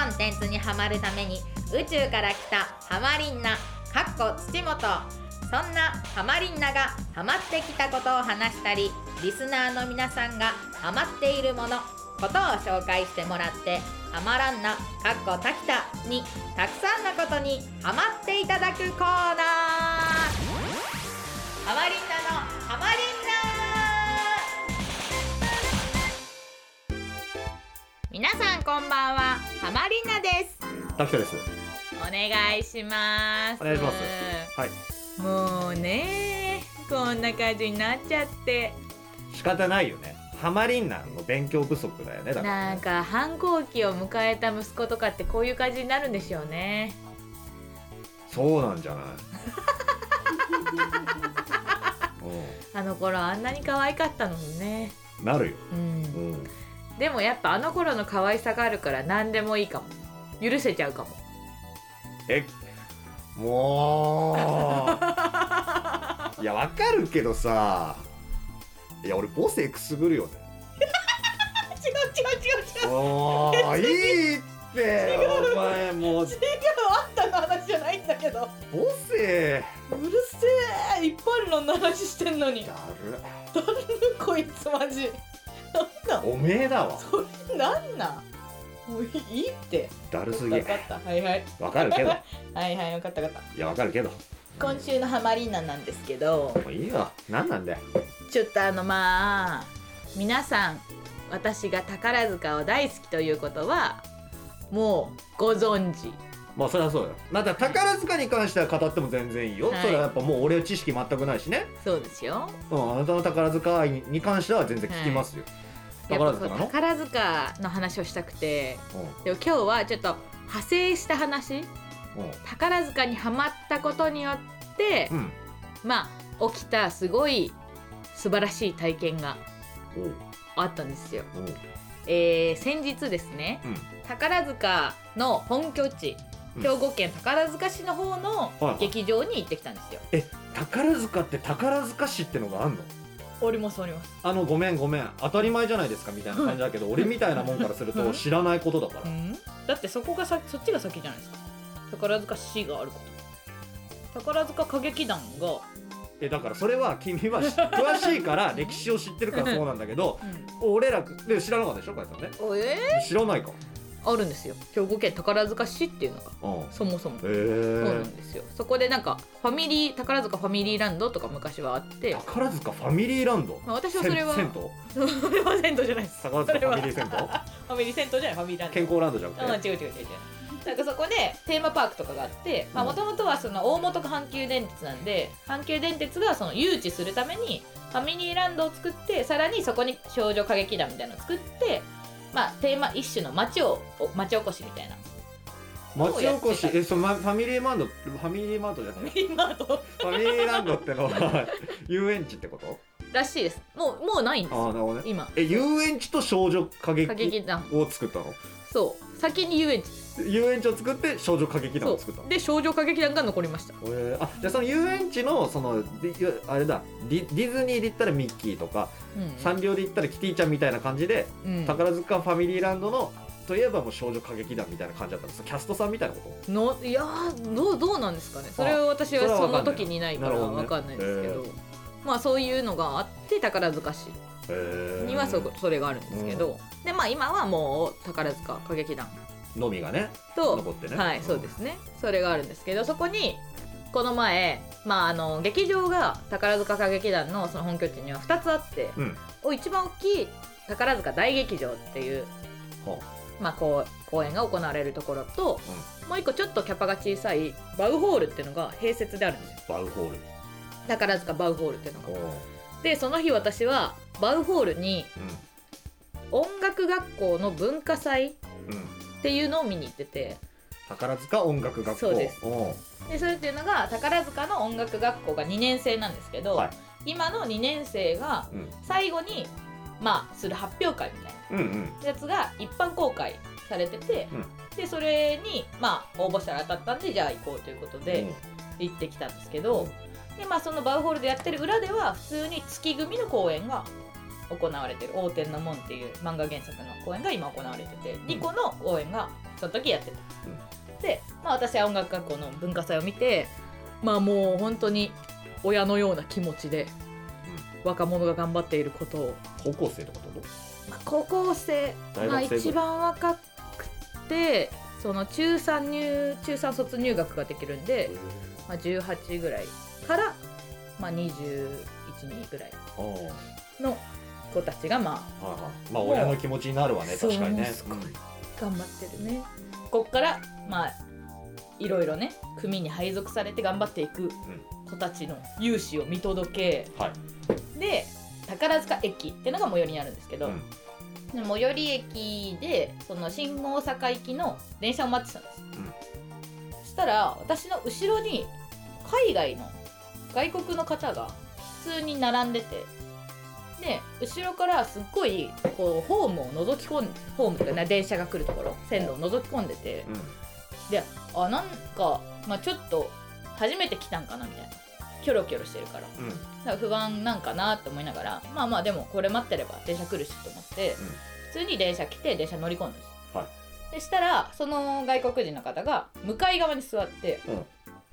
コンテンツにハマるために宇宙から来たハマリンナかっこ土本そんなハマリンナがハマってきたことを話したりリスナーの皆さんがハマっているものことを紹介してもらってハマらんなかっこたきたにたくさんのことにハマっていただくコーナー。ハマリンナのハマリンナ皆さんこんばんはハマリンナですタキタです。お願いしますお願いします。はい。もうねこんな感じになっちゃって仕方ないよね。ハマリンナの勉強不足だよね。だか。なんか反抗期を迎えた息子とかってこういう感じになるんでしょうねそうなんじゃない？あの頃あんなに可愛かったのにねうん。なるよ。うんうん。でもやっぱあの頃の可愛さがあるから何でもいいかも許せちゃうかもえ、もう。いや、わかるけどさ。いや、俺ボスエクスぐるよね。違う違う違う違うもう、いいって。お前、もう、違うあんたの話じゃないんだけどボセ。うるせえいっぱいあるの話してんのにだこいつマジ。おめえだわ。それなんなん？もういいってだるすぎ分。かったはいはいわかるけど。はいはい分かった分かったいや、わかるけど。今週のハマリーナなんですけどもういいよ。なんなんだよ。ちょっとあのまあ皆さん私が宝塚を大好きということはもうご存知まあそれはそうよ。また宝塚に関しては語っても全然いいよ。はいそれはやっぱもう俺知識全くないしね。そうですようん、あなたの宝塚愛に関しては全然聞きますよ。やっぱこう宝塚なの？宝塚の話をしたくてうでも今日はちょっと派生した話ん、宝塚にはまったことによってうん、うん。まあ起きたすごい素晴らしい体験がおうあったんですよ。おうえー先日ですねうん。宝塚の本拠地うん兵庫県宝塚市の方の劇場に行ってきたんですよ。え、宝塚って宝塚市ってのがあんの？おりますおります。あのごめんごめん当たり前じゃないですかみたいな感じだけど俺みたいなもんからすると知らないことだから。だってそこがさそっちが先じゃないですか。宝塚市があること。宝塚歌劇団が、えだからそれは君は詳しいから歴史を知ってるからそうなんだけど、俺らで知らなかったでしょ、かやさんね。おえ知らないか。ーあるんですよ。兵庫県宝塚市っていうのがうん。そもそも。へそうなえんですよ。そこでなんかファミリー宝塚ファミリーランドとか昔はあって、宝塚ファミリーランド？まあ私はそれは銭湯？それは銭湯じゃないです。宝塚ファミリー銭湯？ファミリー銭湯じゃないファミリーランド。健康ランドじゃなくて？あ違う違う違う違うなんかそこでテーマパークとかがあってもともとはその大元が阪急電鉄なんで阪急電鉄がその誘致するためにファミリーランドを作ってさらにそこに少女歌劇団みたいなのを作ってまあテーマ一種の街をお町おこしみたいな。町おこし？えそのまファミリーマンドファミリーマンドじゃない？今とファミリーランドってのは 遊園地ってこと？らしいです。もうもうないんですよああなるほどね。今。え遊園地と少女歌劇団。を作ったの？そう。先に遊園地遊園地を作って少女歌劇団そを作った。で少女歌劇団が残りました。えー。あじゃあその遊園地のそのあれだ。ディディズニーで言ったらミッキーとか、うんサンリオで言ったらキティちゃんみたいな感じで、うん。宝塚ファミリーランドのといえばもう少女歌劇団みたいな感じだったんですキャストさんみたいなこと。のいやーどうどうなんですかね。それは私はその時にいないからなるほどねわかんないですけど。まあそういうのがあって宝塚市にはそそれがあるんですけど、でまあ今はもう宝塚歌劇団のみがねと、残ってね。はいそうですね。それがあるんですけどそこにこの前まああの劇場が宝塚歌劇団のその本拠地には2つあって、うん。お一番大きい宝塚大劇場っていうはまあ、こう公演が行われるところと、もう一個ちょっとキャパが小さいバウホールっていうのが併設であるんですよ。バウホール。宝塚バウホールっていうのおがーでその日私はバウホールにう音楽学校の文化祭っんうんていうのを見に行ってて。宝塚音楽学校。そうです。でそれっていうのが宝塚の音楽学校が2年生なんですけど、はい。今の2年生がうん。最後にまあする発表会みたいうんうん。なやつが一般公開されてて、うん。でそれにまあ応募したら当たったんでじゃあ行こうということで行ってきたんですけど、でまあそのバウホールでやってる裏では普通に月組の公演が行われてる「王天の門」っていう漫画原作の公演が今行われてて、2個の公演がその時やってた、で、まあ、私は音楽学校の文化祭を見てまあもう本当に親のような気持ちで若者が頑張っていることを、高校生とかってこまあ、高校生まあ一番若くてその中3入中3卒入学ができるんで、まあ、18ぐらいから、まあ、21人ぐらいの子たちがまああはいはい。まあ親の気持ちになるわねそう確かにね。すごい頑張ってるね。こっからまあいろいろね組に配属されて頑張っていく子たちの勇姿を見届けうんはい。で宝塚駅ってのが最寄りにあるんですけど、うん。で最寄り駅でその新大阪行きの電車を待ってたんです、そしたら私の後ろに海外の外国の方が普通に並んでてで後ろからすっごいこうホームを覗き込んホームというかね電車が来るところ線路を覗き込んでて。うん。であなんか、まあ、ちょっと初めて来たんかなみたいな。キョロキョロしてるから。うん。だから不安なんかなって思いながらまあまあでもこれ待ってれば電車来るしと思って、普通に電車来て電車乗り込んだんです、はでしたらその外国人の方が向かい側に座って、うん。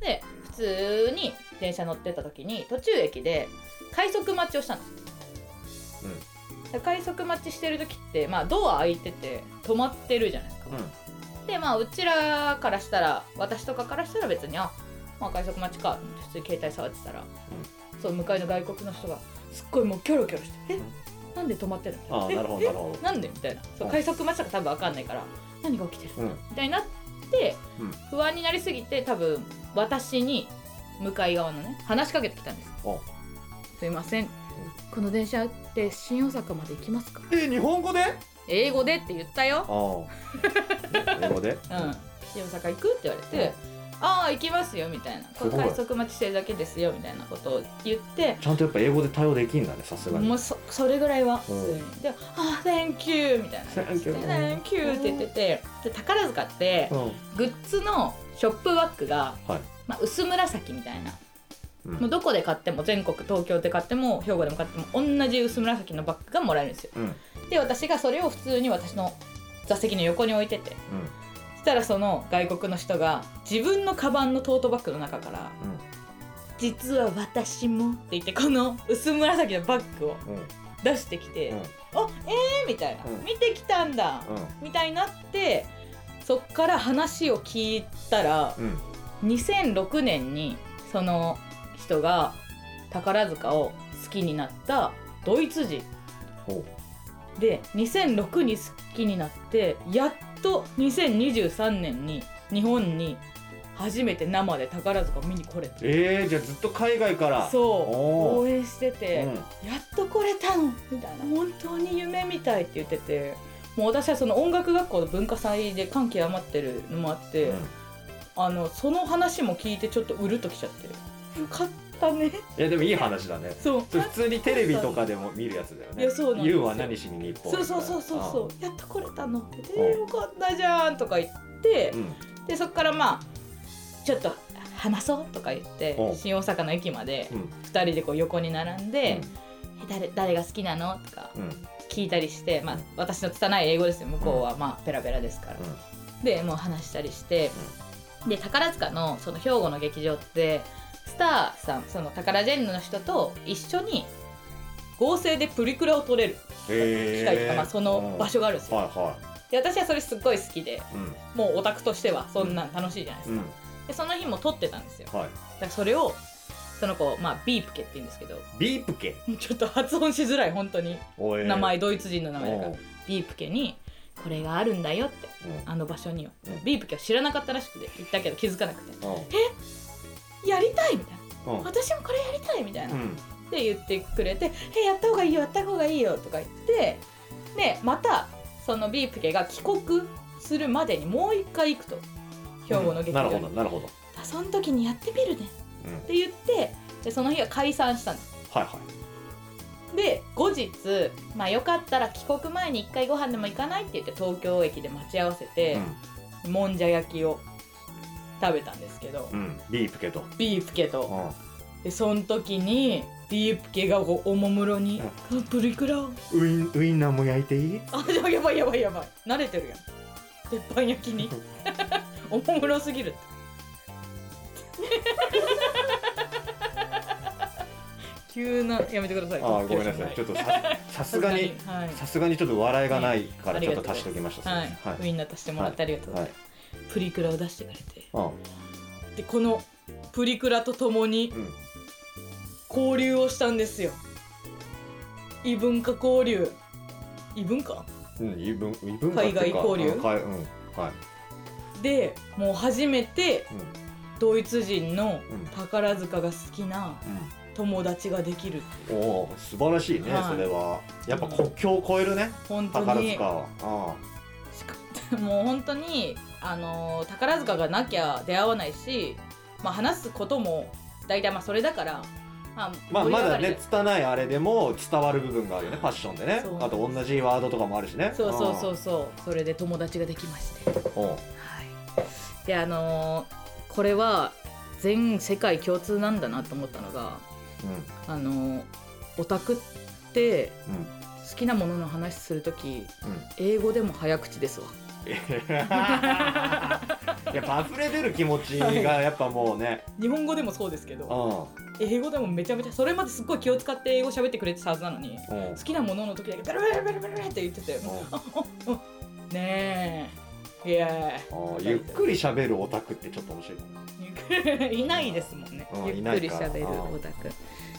で普通に電車乗ってた時に途中駅で快速待ちをしたんです。で快速待ちしてる時って、まあ、ドア開いてて止まってるじゃないですか、うん。でまあうちらからしたら私とかからしたら別にあまあ快速待ちか普通に携帯触ってたら、そう向かいの外国の人がすっごいもうキョロキョロして「え？うん。なんで止まってるの?」あなるほどなるほど。なんで？みたいな。そううん。快速待ちとか多分分かんないから何が起きてる、うん。みたいになって、うん。不安になりすぎて多分私に向かい側のね話しかけてきたんです。おすいません、この電車って新大阪まで行きますか？え日本語で？英語でって言ったよ。ああ。英語で？うん。新大阪行くって言われて、ああ行きますよみたいな。これ快速待ちしてるだけですよみたいなことを言って。ちゃんとやっぱ英語で対応できんだねさすがに。もうそそれぐらいは。普うん。で「ああ Thank you」みたいな。Thank you Thank you」って言っててで宝塚ってうん。グッズのショップバッグが、はい。まあ、薄紫みたいな、うん。もうどこで買っても全国東京で買っても兵庫でも買っても同じ薄紫のバッグがもらえるんですよ。うん。で私がそれを普通に私の座席の横に置いてて。そしたらその外国の人が自分のカバンのトートバッグの中からうん「実は私も」って言ってこの薄紫のバッグをうん。うん出してきてうん「あえー?」みたいな。うん「見てきたんだ」みたいになってそっから話を聞いたらうん。2006年にその人が宝塚を好きになったドイツ人。ほで2006に好きになってやっと2023年に日本に初めて生で宝塚を見に来れた。えー、じゃあずっと海外から。そう。応援してて、うん。やっと来れたのみたいな。本当に夢みたいって言ってて。もう私はその音楽学校の文化祭で感極まってるのもあって、あのその話も聞いてちょっとうるっときちゃってよかったね。いやでもいい話だね。そう。普通にテレビとかでも見るやつだよね。いやそうなんですよ。ユウは何しに日本そうそうそうそうそう。やっと来れたの。えーよかったじゃんとか言ってうん。でそっからまあちょっと話そうとか言ってうん。新大阪の駅までうん。2人でこう横に並んで「え誰誰が好きなの?」とかうん。うん聞いたりして、まあ、私の拙い英語ですよ。向こうはまあペラペラですから。でもう話したりして、で宝塚のその兵庫の劇場ってスターさんその宝ジェンヌの人と一緒に合成でプリクラを撮れる。へ機会とか、まあ、その場所があるん。ですよ。はい。はで私はそれすっごい好きでいうん。もうオタクとしてはそんなん楽しいじゃないですか。うん。でその日も撮ってたんですよ。だはい。からそれをその子、まあ、ビープケって言うんですけど。ビープ系ちょっと発音しづらい本当に。名前ドイツ人の名前だから。ビープケにこれがあるんだよって。うん。あの場所には、うん。ビープケは知らなかったらしくて言ったけど気づかなくて。うんやりたいみたいな。うん。私もこれやりたいみたいな、うん。って言ってくれて「えやった方がいいよやった方がいいよ」とか言ってでまたそのビープケが帰国するまでにもう一回行くと。兵庫の劇なる場に、ほどなるほど。その時にやってみるね。うん。って言ってでその日は解散したんですはいはい。で後日まあよかったら帰国前に一回ご飯でも行かないって言って東京駅で待ち合わせて、もんじゃ焼きを食べたんですけど、うん。うんビープ系と。ビープケうとん。でその時にビープケがおもむろに「プリクラ？をウインウインナーも焼いていい？あでもやばいやばいやばい。慣れてるやん。鉄板焼きに。おもむろすぎる。急なやめてください。あーごめんなさい。ちょっとささすがに はい。さすがにちょっと笑いがないからはい。ちょっと足しておきました。はい、はい。ウインナー足してもらってありがとうございはい。ます、プリクラを出してくれて。あでこのプリクラとともにうん。交流をしたんですよ。異文化交流。異文化？うん異文異文化っていうか海外交流？うんかいうんはい。でもう初めてうん。ドイツ人のうん。宝塚が好きな友達ができるう。んおお素晴らしいねはい。それは。やっぱ国境を越えるね本当に。宝塚は。あもう本当にあのー宝塚がなきゃ出会わないし、まあ、話すことも大体まあそれだから、まあ、まあまだね拙いあれでも伝わる部分があるよねファッションでね。あと同じワードとかもあるしね。そうそうそうそう。それで友達ができまして。うんう。んはい。であのーこれは全世界共通なんだなと思ったのがあのーオタクってうん。好きなものの話するときうん。英語でも早口ですわやっぱ溢れ出る気持ちがやっぱもうね、日本語でもそうですけどう英語でもめちゃめちゃそれまですっごい気を使って英語喋ってくれてたはずなのに好きなものの時だけベルベルベルベルって言ってて ねえ。いやうんゆっくり喋るオタクってちょっと面白い。いないですもんね。うんゆっくり喋るうんオタク。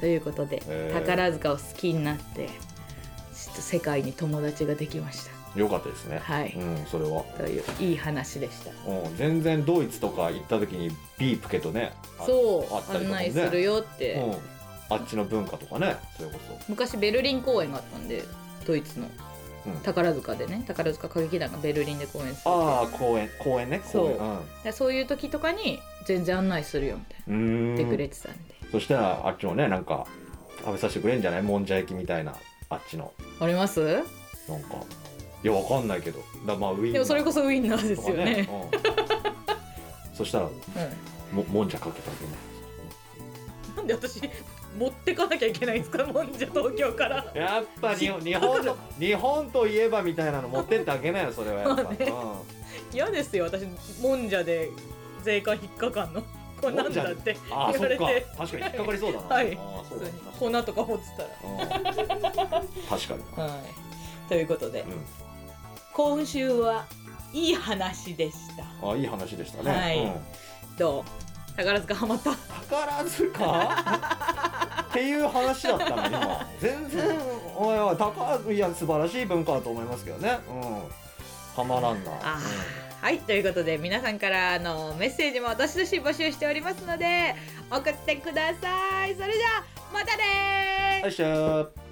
ということで宝塚を好きになってちょっと世界に友達ができましよかったですね。たはい。うんそれは。といういい話でした。うん全然ドイツとか行った時にビープケとねあそうあったりとかもね。案内するよって、うんあっちの文化とかねそれこ昔ベルリン公演があったんでドイツの。そ、うん、宝塚でね宝塚歌劇団がベルリンで公演するああ公園公園ね公園。でそういう時とかに全然案内するよみたいな。言ってくれてたんで、そしたらあっちもねなんか食べさせてくれんじゃない？もんじゃ焼きみたいなあっちの。あります？なんかいやわかんないけど。だまあウィンナー。でもそれこそウインナーですよね。うん。そしたらうももんじゃかけてあげないん、なんで私持ってかなきゃいけないんですか？もんじゃ東京から。やっぱ日本日本日本といえばみたいなの持ってってあげないよそれは。やっぱ、まあね。嫌ですよ。私もんじゃで税関引っかかんの。こんなんだってうん、ああ言そっかわれて。確かに引っかかりそうだな。はい。ああそう普だ粉とか持ってうん。確かにたら。はい。ということで、う今週はいい話でした。んあいい話でしたね、はい。うん。どう？宝塚ハマった？宝塚？っていう話だったの今。全然おいおい宝いや素晴らしい文化だと思いますけどね。うん。はまらんな。あーはい。ということで皆さんからのメッセージもどしどし募集しておりますので送ってください。それじゃあまたねー。よいしょ